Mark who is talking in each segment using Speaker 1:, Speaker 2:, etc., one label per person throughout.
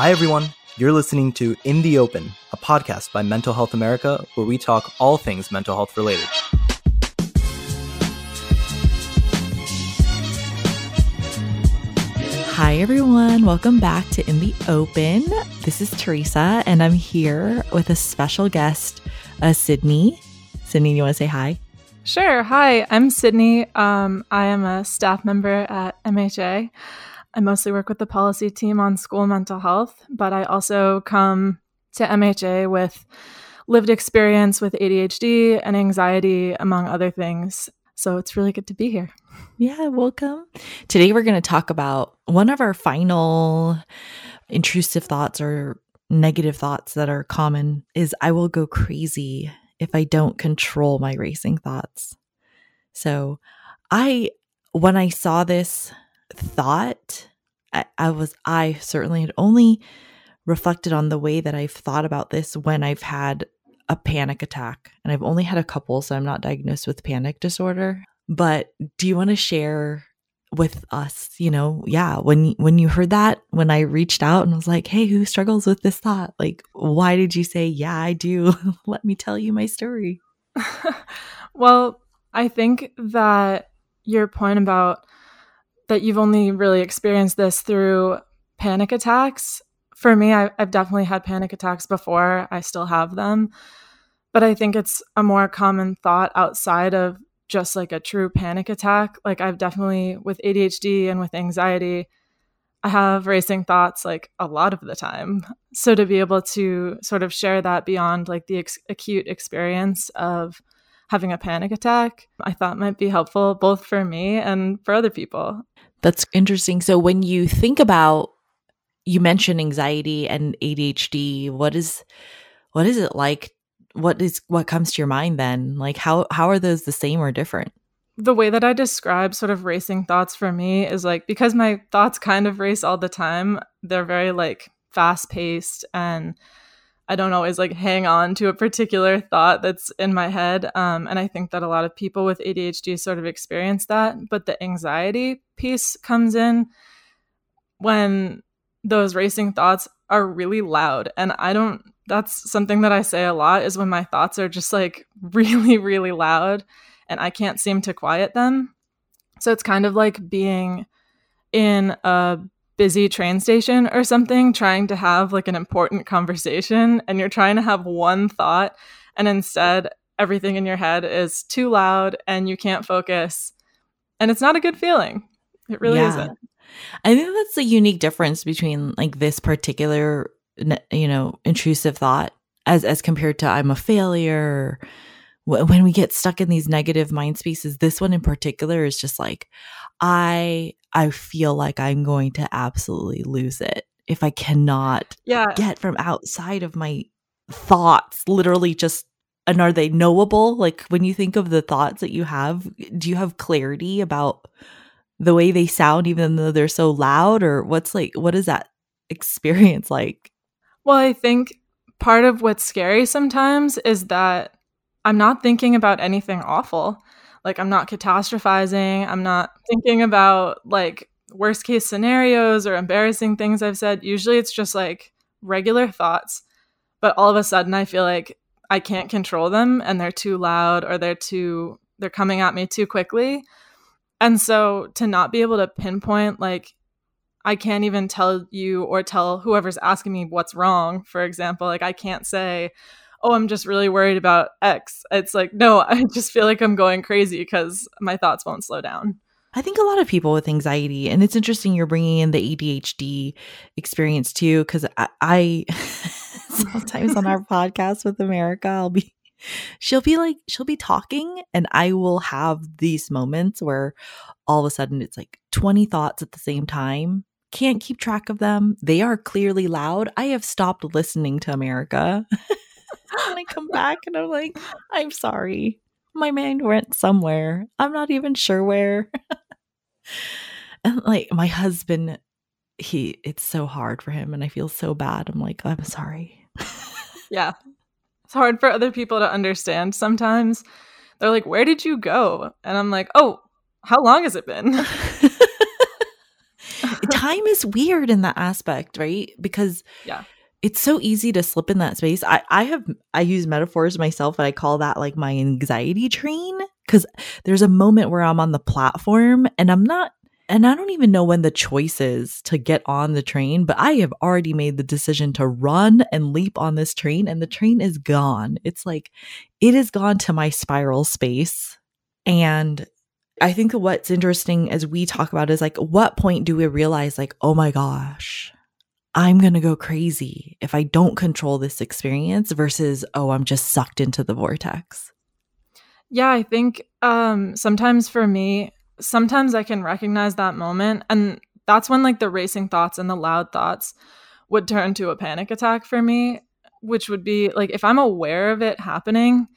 Speaker 1: Hi, everyone. You're listening to In the Open, a podcast by Mental Health America, where we talk all things mental health related.
Speaker 2: Hi, everyone. Welcome back to In the Open. This is Teresa, and I'm here with a special guest, uh, Sydney. Sydney, you want to say hi?
Speaker 3: Sure. Hi, I'm Sydney. Um, I am a staff member at MHA. I mostly work with the policy team on school mental health, but I also come to MHA with lived experience with ADHD and anxiety, among other things. So it's really good to be here.
Speaker 2: Yeah, welcome. Today we're going to talk about one of our final intrusive thoughts or negative thoughts that are common is I will go crazy if I don't control my racing thoughts. So, I when I saw this thought, I, I was, I certainly had only reflected on the way that I've thought about this when I've had a panic attack. And I've only had a couple, so I'm not diagnosed with panic disorder. But do you want to share with us, you know, yeah, when when you heard that, when I reached out and was like, "Hey, who struggles with this thought?" Like, why did you say, "Yeah, I do." Let me tell you my story.
Speaker 3: well, I think that your point about that you've only really experienced this through panic attacks. For me, I, have definitely had panic attacks before. I still have them. But I think it's a more common thought outside of just like a true panic attack. Like, I've definitely, with ADHD and with anxiety, I have racing thoughts like a lot of the time. So to be able to sort of share that beyond like the ex- acute experience of having a panic attack, I thought might be helpful both for me and for other people.
Speaker 2: That's interesting. So when you think about you mentioned anxiety and ADHD, what is what is it like? What is what comes to your mind then? Like how how are those the same or different?
Speaker 3: The way that I describe sort of racing thoughts for me is like because my thoughts kind of race all the time, they're very like fast paced and I don't always like hang on to a particular thought that's in my head. Um, and I think that a lot of people with ADHD sort of experience that. But the anxiety piece comes in when those racing thoughts are really loud. And I don't, that's something that I say a lot is when my thoughts are just like really, really loud and I can't seem to quiet them. So it's kind of like being in a busy train station or something trying to have like an important conversation and you're trying to have one thought and instead everything in your head is too loud and you can't focus and it's not a good feeling it really yeah. isn't
Speaker 2: i think that's the unique difference between like this particular you know intrusive thought as as compared to i'm a failure when we get stuck in these negative mind spaces this one in particular is just like i I feel like I'm going to absolutely lose it if I cannot yeah. get from outside of my thoughts, literally just and are they knowable? Like when you think of the thoughts that you have, do you have clarity about the way they sound even though they're so loud or what's like what is that experience like?
Speaker 3: Well, I think part of what's scary sometimes is that I'm not thinking about anything awful like i'm not catastrophizing. I'm not thinking about like worst case scenarios or embarrassing things i've said. Usually it's just like regular thoughts. But all of a sudden i feel like i can't control them and they're too loud or they're too they're coming at me too quickly. And so to not be able to pinpoint like I can't even tell you or tell whoever's asking me what's wrong, for example. Like, I can't say, oh, I'm just really worried about X. It's like, no, I just feel like I'm going crazy because my thoughts won't slow down.
Speaker 2: I think a lot of people with anxiety, and it's interesting you're bringing in the ADHD experience too, because I, I sometimes on our podcast with America, I'll be, she'll be like, she'll be talking, and I will have these moments where all of a sudden it's like 20 thoughts at the same time. Can't keep track of them. They are clearly loud. I have stopped listening to America. and I come back and I'm like, I'm sorry. My mind went somewhere. I'm not even sure where. and like my husband, he it's so hard for him and I feel so bad. I'm like, I'm sorry.
Speaker 3: yeah. It's hard for other people to understand sometimes. They're like, Where did you go? And I'm like, Oh, how long has it been?
Speaker 2: time is weird in that aspect, right? Because
Speaker 3: yeah.
Speaker 2: It's so easy to slip in that space. I, I have I use metaphors myself and I call that like my anxiety train because there's a moment where I'm on the platform and I'm not and I don't even know when the choice is to get on the train, but I have already made the decision to run and leap on this train, and the train is gone. It's like it is gone to my spiral space. And I think what's interesting as we talk about is like, what point do we realize, like, oh my gosh, I'm going to go crazy if I don't control this experience versus, oh, I'm just sucked into the vortex?
Speaker 3: Yeah, I think um, sometimes for me, sometimes I can recognize that moment. And that's when like the racing thoughts and the loud thoughts would turn to a panic attack for me, which would be like if I'm aware of it happening,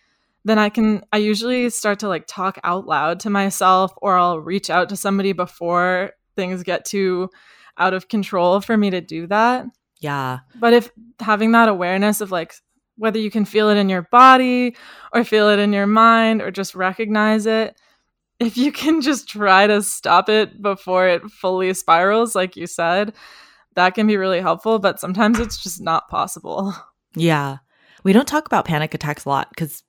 Speaker 3: then I can, I usually start to like talk out loud to myself or I'll reach out to somebody before things get too out of control for me to do that.
Speaker 2: Yeah.
Speaker 3: But if having that awareness of like whether you can feel it in your body or feel it in your mind or just recognize it, if you can just try to stop it before it fully spirals, like you said, that can be really helpful. But sometimes it's just not possible.
Speaker 2: Yeah. We don't talk about panic attacks a lot because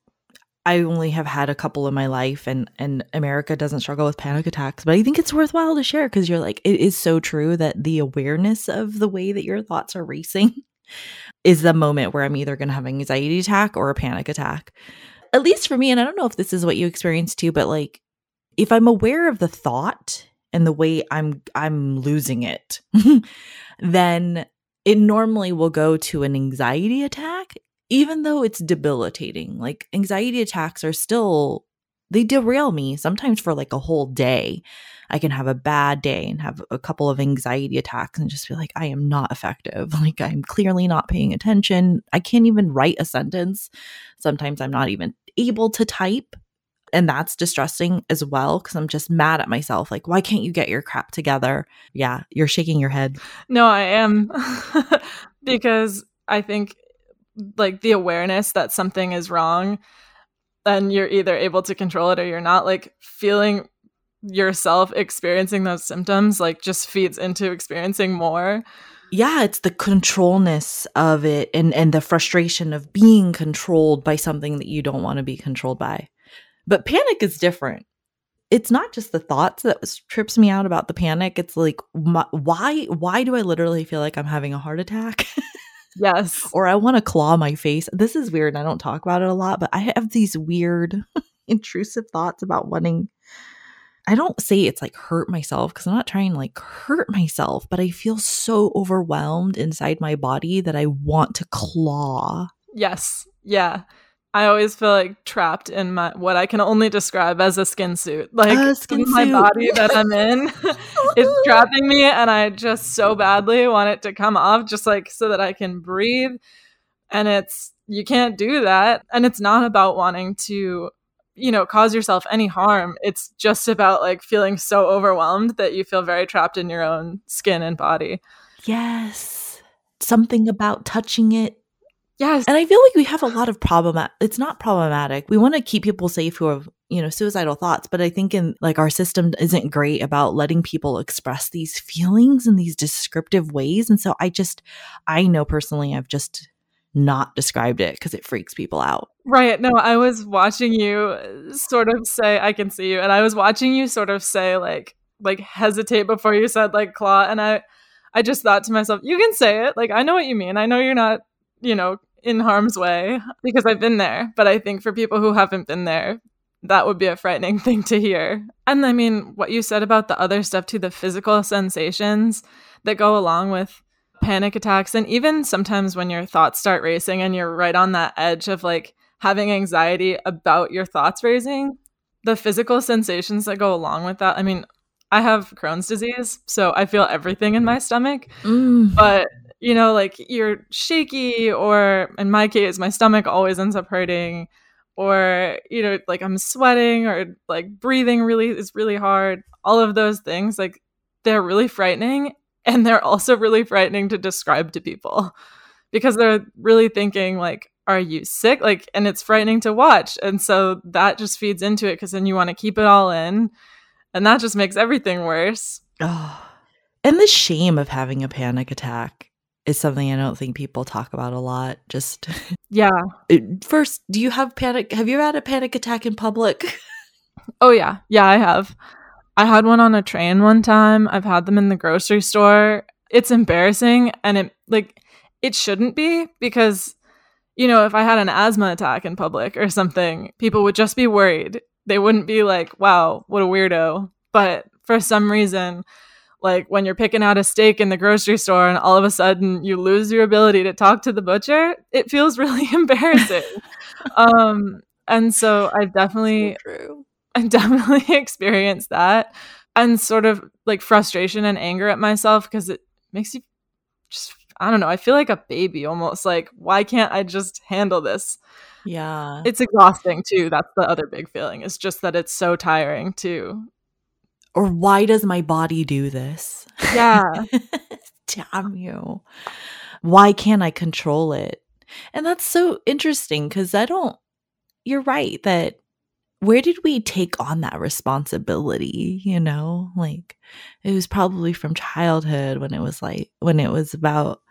Speaker 2: I only have had a couple in my life and and America doesn't struggle with panic attacks, but I think it's worthwhile to share because you're like it is so true that the awareness of the way that your thoughts are racing is the moment where I'm either going to have an anxiety attack or a panic attack. At least for me and I don't know if this is what you experience too, but like if I'm aware of the thought and the way I'm I'm losing it, then it normally will go to an anxiety attack even though it's debilitating, like anxiety attacks are still, they derail me sometimes for like a whole day. I can have a bad day and have a couple of anxiety attacks and just feel like I am not effective. Like I'm clearly not paying attention. I can't even write a sentence. Sometimes I'm not even able to type. And that's distressing as well because I'm just mad at myself. Like, why can't you get your crap together? Yeah, you're shaking your head.
Speaker 3: No, I am. because I think like the awareness that something is wrong then you're either able to control it or you're not. Like feeling yourself experiencing those symptoms like just feeds into experiencing more.
Speaker 2: Yeah it's the controlness of it and and the frustration of being controlled by something that you don't want to be controlled by. But panic is different. It's not just the thoughts that trips me out about the panic it's like my, why why do i literally feel like i'm having a heart attack
Speaker 3: Yes.
Speaker 2: or I want to claw my face. This is weird. I don't talk about it a lot, but I have these weird, intrusive thoughts about wanting. I don't say it's like hurt myself because I'm not trying to like hurt myself, but I feel so overwhelmed inside my body that I want to claw.
Speaker 3: Yes. Yeah. I always feel like trapped in my what I can only describe as a skin suit. Like
Speaker 2: skin
Speaker 3: my
Speaker 2: suit.
Speaker 3: body that I'm in is trapping me and I just so badly want it to come off just like so that I can breathe. And it's you can't do that. And it's not about wanting to, you know, cause yourself any harm. It's just about like feeling so overwhelmed that you feel very trapped in your own skin and body.
Speaker 2: Yes. Something about touching it
Speaker 3: Yes.
Speaker 2: And I feel like we have a lot of problem. It's not problematic. We want to keep people safe who have, you know, suicidal thoughts, but I think in like our system isn't great about letting people express these feelings in these descriptive ways. And so I just, I know personally, I've just not described it because it freaks people out.
Speaker 3: Right. No, I was watching you sort of say, I can see you. And I was watching you sort of say, like, like hesitate before you said like claw. And I, I just thought to myself, you can say it. Like, I know what you mean. I know you're not you know, in harm's way because I've been there. But I think for people who haven't been there, that would be a frightening thing to hear. And I mean, what you said about the other stuff too, the physical sensations that go along with panic attacks. And even sometimes when your thoughts start racing and you're right on that edge of like having anxiety about your thoughts racing, the physical sensations that go along with that. I mean, I have Crohn's disease, so I feel everything in my stomach.
Speaker 2: Mm.
Speaker 3: But you know, like you're shaky, or in my case, my stomach always ends up hurting, or, you know, like I'm sweating, or like breathing really is really hard. All of those things, like they're really frightening. And they're also really frightening to describe to people because they're really thinking, like, are you sick? Like, and it's frightening to watch. And so that just feeds into it because then you want to keep it all in. And that just makes everything worse.
Speaker 2: Oh, And the shame of having a panic attack is something I don't think people talk about a lot. Just
Speaker 3: yeah.
Speaker 2: First, do you have panic? Have you had a panic attack in public?
Speaker 3: Oh yeah, yeah, I have. I had one on a train one time. I've had them in the grocery store. It's embarrassing, and it like it shouldn't be because you know if I had an asthma attack in public or something, people would just be worried. They wouldn't be like, "Wow, what a weirdo." But for some reason, like when you're picking out a steak in the grocery store and all of a sudden you lose your ability to talk to the butcher it feels really embarrassing. Um and so i've definitely
Speaker 2: so
Speaker 3: i definitely experienced that and sort of like frustration and anger at myself because it makes you just i don't know i feel like a baby almost like why can't i just handle this?
Speaker 2: Yeah.
Speaker 3: It's exhausting too that's the other big feeling it's just that it's so tiring to
Speaker 2: or why does my body do this?
Speaker 3: Yeah.
Speaker 2: Damn you. Why can't I control it? And that's so interesting because I don't, you're right that where did we take on that responsibility? You know, like it was probably from childhood when it was like, when it was about,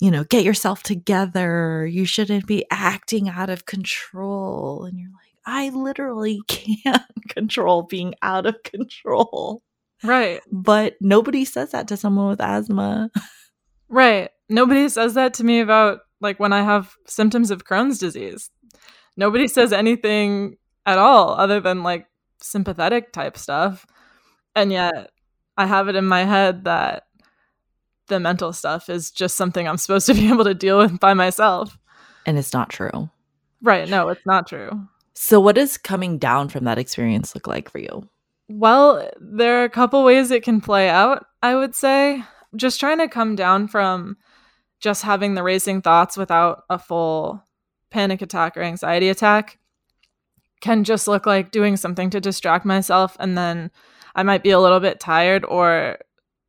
Speaker 2: you know, get yourself together. You shouldn't be acting out of control. And you're like, I literally can't control being out of control.
Speaker 3: Right.
Speaker 2: But nobody says that to someone with asthma.
Speaker 3: Right. Nobody says that to me about like when I have symptoms of Crohn's disease. Nobody says anything at all other than like sympathetic type stuff. And yet I have it in my head that the mental stuff is just something I'm supposed to be able to deal with by myself.
Speaker 2: And it's not true.
Speaker 3: Right. No, it's not true.
Speaker 2: So, what does coming down from that experience look like for you?
Speaker 3: Well, there are a couple ways it can play out, I would say. Just trying to come down from just having the racing thoughts without a full panic attack or anxiety attack can just look like doing something to distract myself and then I might be a little bit tired or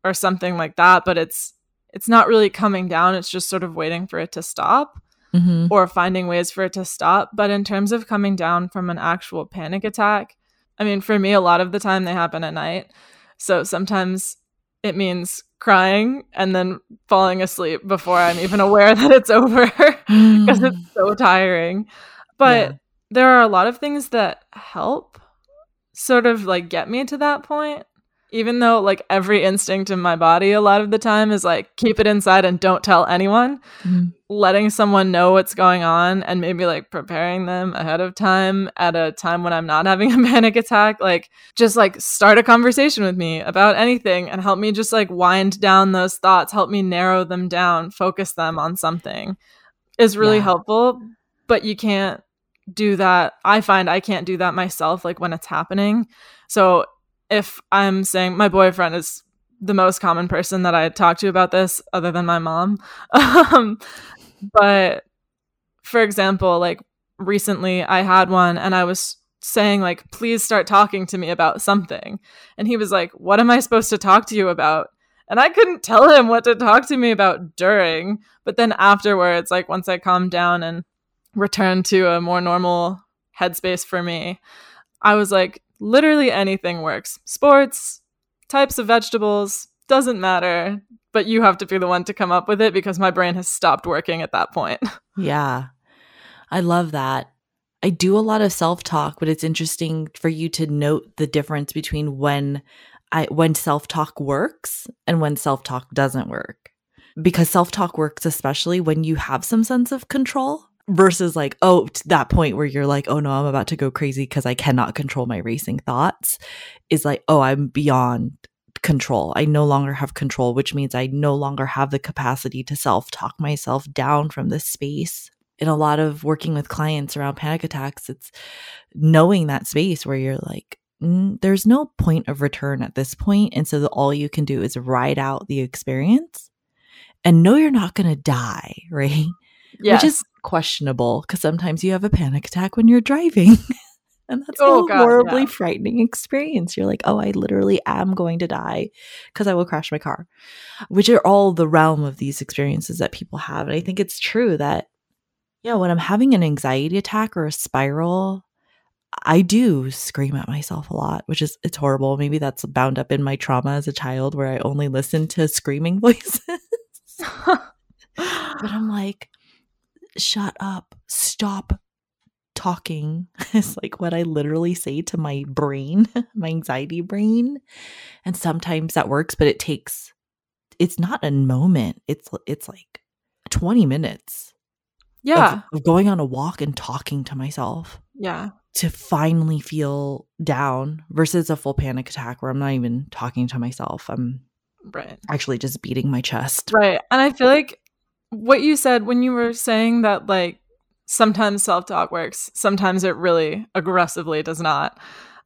Speaker 3: or something like that, but it's it's not really coming down, it's just sort of waiting for it to stop mm-hmm. or finding ways for it to stop. But in terms of coming down from an actual panic attack, I mean, for me, a lot of the time they happen at night. So sometimes it means crying and then falling asleep before I'm even aware that it's over because mm. it's so tiring. But yeah. there are a lot of things that help sort of like get me to that point even though like every instinct in my body a lot of the time is like keep it inside and don't tell anyone mm-hmm. letting someone know what's going on and maybe like preparing them ahead of time at a time when i'm not having a panic attack like just like start a conversation with me about anything and help me just like wind down those thoughts help me narrow them down focus them on something is really yeah. helpful but you can't do that i find i can't do that myself like when it's happening so if I'm saying my boyfriend is the most common person that I talk to about this, other than my mom. um, but for example, like recently I had one and I was saying like please start talking to me about something and he was like what am i supposed to talk to you about and i couldn't tell him what to talk to me about during but then afterwards like once i calmed down and returned to a more normal headspace for me i was like literally anything works. Sports, types of vegetables, doesn't matter. But you have to be the one to come up with it because my brain has stopped working at that point.
Speaker 2: Yeah. I love that. I do a lot of self-talk, but it's interesting for you to note the difference between when I when self-talk works and when self-talk doesn't work. Because self-talk works especially when you have some sense of control versus like oh that point where you're like oh no i'm about to go crazy because i cannot control my racing thoughts is like oh i'm beyond control. I no longer have control which means i no longer have the capacity to self talk myself down from this space. In a lot of working with clients around panic attacks it's knowing that space where you're like there's no point of return at this point and so the, all you can do is ride out the experience and know you're not going to die right yes. which is questionable because sometimes you have a panic attack when you're driving. and that's oh, a God, horribly yeah. frightening experience. You're like, oh, I literally am going to die because I will crash my car, which are all the realm of these experiences that people have. And I think it's true that, yeah, when I'm having an anxiety attack or a spiral, I do scream at myself a lot, which is it's horrible. Maybe that's bound up in my trauma as a child where I only listened to screaming voices. but I'm like, shut up, stop talking. It's like what I literally say to my brain, my anxiety brain. And sometimes that works, but it takes it's not a moment. It's it's like 20 minutes.
Speaker 3: Yeah.
Speaker 2: Of, of going on a walk and talking to myself
Speaker 3: yeah.
Speaker 2: to finally feel down versus a full panic attack where I'm not even talking to myself. I'm
Speaker 3: Right.
Speaker 2: actually just beating my chest.
Speaker 3: Right. And I feel like what you said when you were saying that, like, sometimes self talk works, sometimes it really aggressively does not.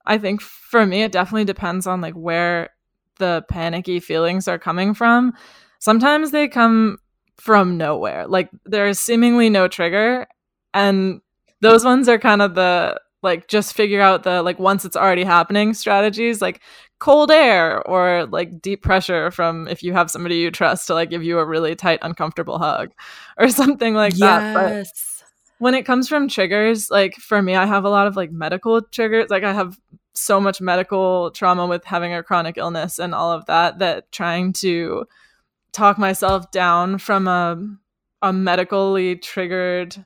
Speaker 3: I think for me, it definitely depends on like where the panicky feelings are coming from. Sometimes they come from nowhere, like there's seemingly no trigger. And those ones are kind of the like just figure out the like once it's already happening strategies like cold air or like deep pressure from if you have somebody you trust to like give you a really tight uncomfortable hug or something like that but
Speaker 2: yes.
Speaker 3: when it comes from triggers like for me i have a lot of like medical triggers like i have so much medical trauma with having a chronic illness and all of that that trying to talk myself down from a a medically triggered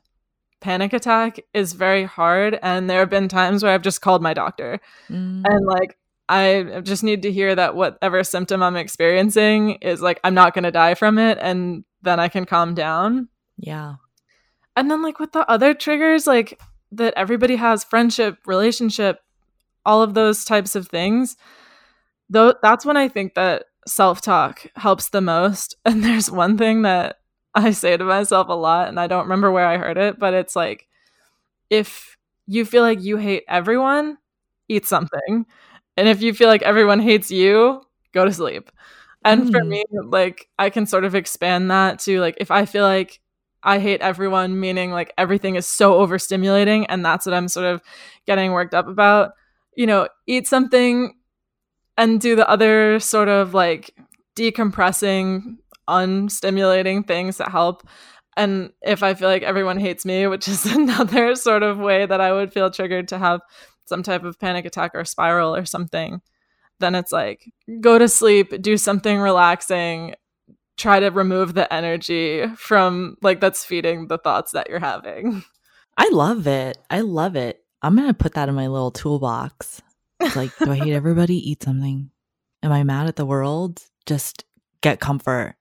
Speaker 3: panic attack is very hard and there have been times where i've just called my doctor
Speaker 2: Mm.
Speaker 3: and like i just need to hear that whatever symptom i'm experiencing is like i'm not going to die from it and then i can calm down.
Speaker 2: Yeah.
Speaker 3: and then like with the other triggers like that everybody has friendship relationship all of those types of things though that's when i think that self-talk helps the most. And there's one thing that i say to myself a lot and i don't remember where i heard it but it's like if you feel like you hate everyone eat something and if you feel like everyone hates you go to sleep and for
Speaker 2: Hmm.
Speaker 3: me like i can sort of expand that to like if i feel like I hate everyone, meaning like everything is so overstimulating. And that's what I'm sort of getting worked up about. You know, eat something and do the other sort of like decompressing, unstimulating things that help. And if I feel like everyone hates me, which is another sort of way that I would feel triggered to have some type of panic attack or spiral or something, then it's like go to sleep, do something relaxing, try to remove the energy from like that's feeding the thoughts that you're having.
Speaker 2: I love it. I love it. I'm going to put that in my little toolbox. It's like, do I hate everybody? Eat something. Am I mad at the world? Just get comfort.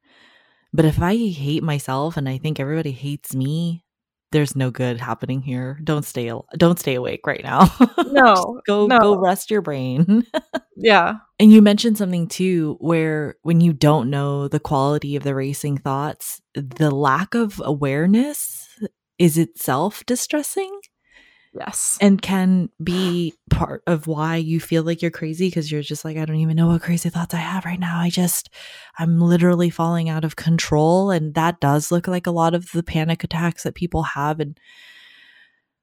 Speaker 2: But if I hate myself and I think everybody hates me, there's no good happening here. Don't stay don't stay awake right now.
Speaker 3: No,
Speaker 2: go
Speaker 3: no.
Speaker 2: go rest your brain.
Speaker 3: Yeah.
Speaker 2: And you mentioned something too, where when you don't know the quality of the racing thoughts, the lack of awareness is itself distressing
Speaker 3: Yes.
Speaker 2: and can be part of why you feel like you're crazy because you're just like, I don't even know what crazy thoughts I have right now. I just, I'm literally falling out of control. And that does look like a lot of the panic attacks that people have. And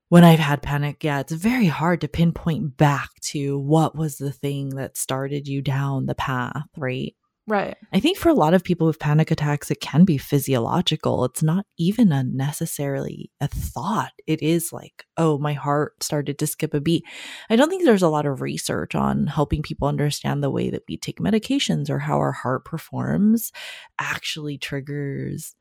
Speaker 2: when I've had panic, yeah, it's very hard to pinpoint back to what was the thing that started you down the path, right?
Speaker 3: Right.
Speaker 2: I think for a lot of people with panic attacks, it can be physiological. It's not even a necessarily a thought. It is like, oh, my heart started to skip a beat. I don't think there's a lot of research on helping people understand the way that we take medications or how our heart performs actually triggers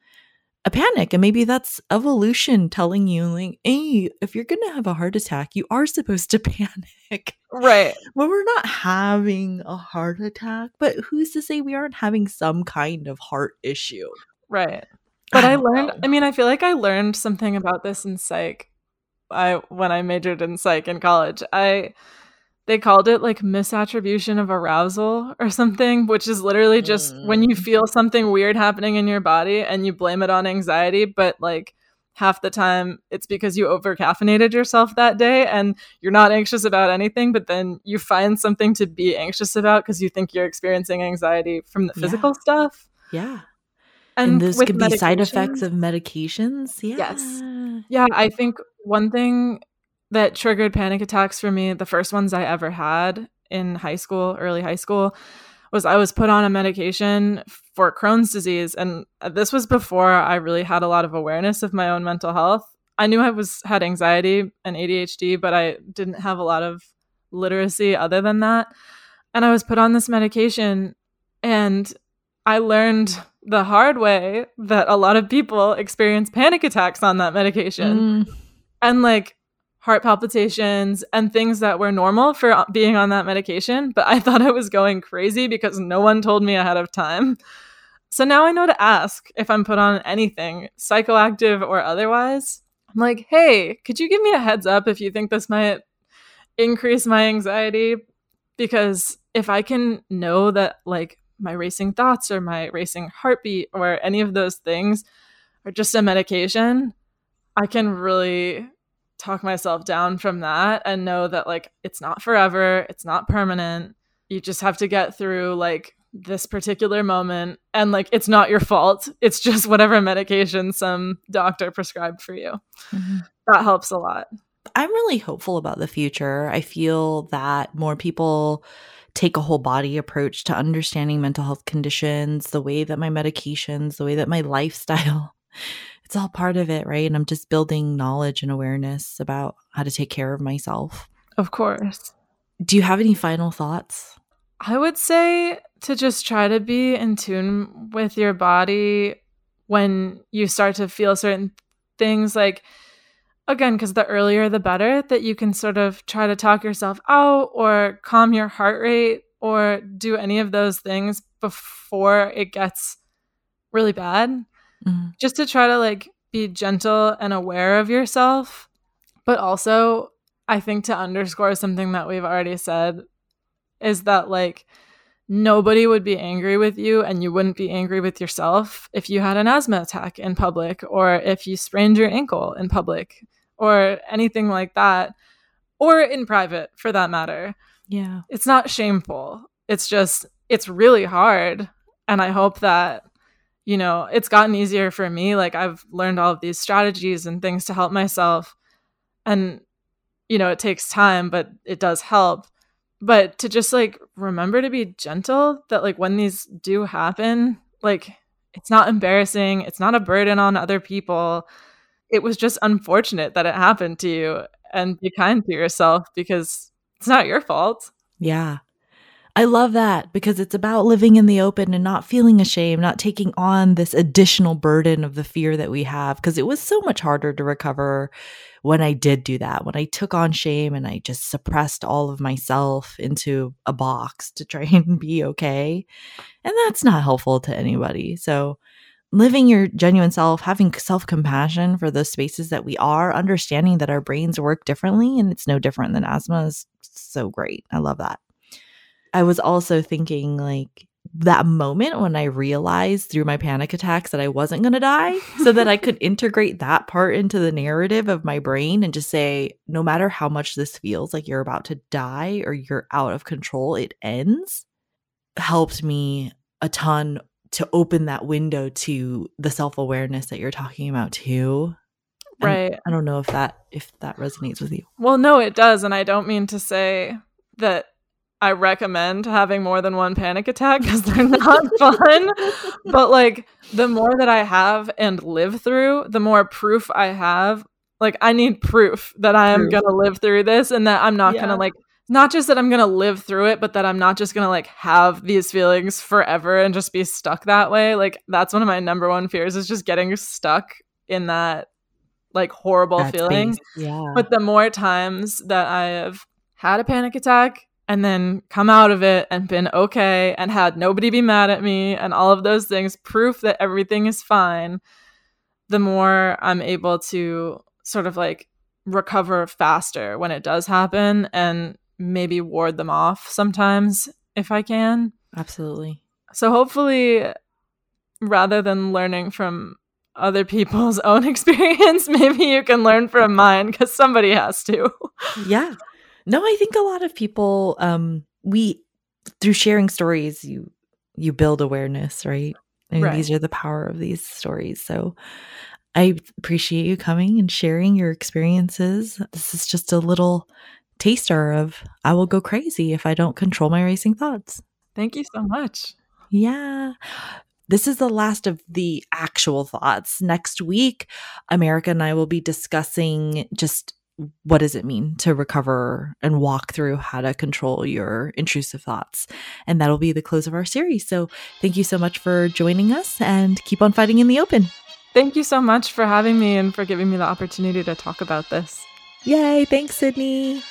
Speaker 2: a panic. And maybe that's evolution telling you, like, hey, if you're going to have a heart attack, you are supposed to panic
Speaker 3: Right.
Speaker 2: well, we're not having a heart attack, but who's to say we aren't having some kind of heart issue?
Speaker 3: Right. But I
Speaker 2: don't
Speaker 3: learned
Speaker 2: know.
Speaker 3: I mean, I feel like I learned something about this in psych. I when I majored in psych in college. I they called it like misattribution of arousal or something, which is literally just when you
Speaker 2: Mm.
Speaker 3: feel something weird happening in your body and you blame it on anxiety, but like half the time it's because you over caffeinated yourself that day and you're not anxious about anything, but then you find something to be anxious about because you think you're experiencing anxiety from the
Speaker 2: Yeah.
Speaker 3: physical stuff.
Speaker 2: Yeah. And, this could be side effects of medications. Yeah.
Speaker 3: Yes. Yeah, I think one thing that triggered panic attacks for me, the first ones I ever had in high school, early high school, was I was put on a medication for Crohn's disease. And uh, this was before I really had a lot of awareness of my own mental health. I knew I was had anxiety and ADHD, but I didn't have a lot of literacy other than that. And I was put on this medication and I learned the hard way that a lot of people experience panic attacks on that medication. Mm. And like heart palpitations and things that were normal for uh, being on that medication, but I thought I was going crazy because no one told me ahead of time. So now I know to ask if I'm put on anything, psychoactive or otherwise. I'm like, hey, could you give me a heads up if you think this might increase my anxiety? Because if I can know that, like, my racing thoughts or my racing heartbeat or any of those things are just a medication, I can really talk myself down from that and know that, like, it's not forever, it's not permanent. You just have to get through, like, this particular moment and like it's not your fault it's just whatever medication some doctor prescribed for you mm-hmm. that helps a lot
Speaker 2: i'm really hopeful about the future i feel that more people take a whole body approach to understanding mental health conditions the way that my medications the way that my lifestyle it's all part of it right? And i'm just building knowledge and awareness about how to take care of myself.
Speaker 3: Of course.
Speaker 2: Do you have any final thoughts?
Speaker 3: I would say to just try to be in tune with your body when you start to feel certain things like again because the earlier the better that you can sort of try to talk yourself out or calm your heart rate or do any of those things before it gets really bad mm-hmm. just to try to like be gentle and aware of yourself but also i think to underscore something that we've already said is that like nobody would be angry with you and you wouldn't be angry with yourself if you had an asthma attack in public or if you sprained your ankle in public or anything like that or in private for that matter.
Speaker 2: Yeah.
Speaker 3: It's not shameful. It's just it's really hard and I hope that you know, it's gotten easier for me like I've learned all of these strategies and things to help myself. And you know, it takes time but it does help. But to just like remember to be gentle that like when these do happen like it's not embarrassing it's not a burden on other people. It was just unfortunate that it happened to you and be kind to yourself because it's not your fault.
Speaker 2: Yeah I love that because it's about living in the open and not feeling ashamed, not taking on this additional burden of the fear that we have. Because it was so much harder to recover when I did do that, when I took on shame and I just suppressed all of myself into a box to try and be okay. And that's not helpful to anybody. So, living your genuine self, having self compassion for the spaces that we are, understanding that our brains work differently and it's no different than asthma is so great. I love that. I was also thinking, like, that moment when I realized through my panic attacks that I wasn't going to die, so that I could integrate that part into the narrative of my brain and just say, no matter how much this feels like you're about to die or you're out of control, it ends, helped me a ton to open that window to the self awareness that you're talking about too.
Speaker 3: Right.
Speaker 2: I don't know if that if that resonates with you.
Speaker 3: Well, no, it does, and I don't mean to say that I recommend having more than one panic attack because they're not fun. But like the more that I have and live through, the more proof I have. Like I need proof that I am gonna live through this and that I'm not yeah. gonna like not just that I'm gonna live through it, but that I'm not just gonna like have these feelings forever and just be stuck that way. Like that's one of my number one fears is just getting stuck in that like horrible that feeling.
Speaker 2: Yeah.
Speaker 3: But the more times that I have had a panic attack and then come out of it and been okay and had nobody be mad at me and all of those things, proof that everything is fine, the more I'm able to sort of like recover faster when it does happen and maybe ward them off sometimes if I can.
Speaker 2: Absolutely.
Speaker 3: So hopefully, rather than learning from other people's own experience, maybe you can learn from mine because somebody has to.
Speaker 2: Yeah. No, I think a lot of people um we through sharing stories you you build awareness, right? I mean, right. these are the power of these stories. So I appreciate you coming and sharing your experiences. This is just a little taster of I will go crazy if I don't control my racing thoughts.
Speaker 3: Thank you so much.
Speaker 2: Yeah. this is the last of the actual thoughts. Next week, America and I will be discussing just what does it mean to recover and walk through how to control your intrusive thoughts. And that'll be the close of our series. So thank you so much for joining us and keep on fighting in the open.
Speaker 3: Thank you so much for having me and for giving me the opportunity to talk about this.
Speaker 2: Yay. Thanks, Sydney.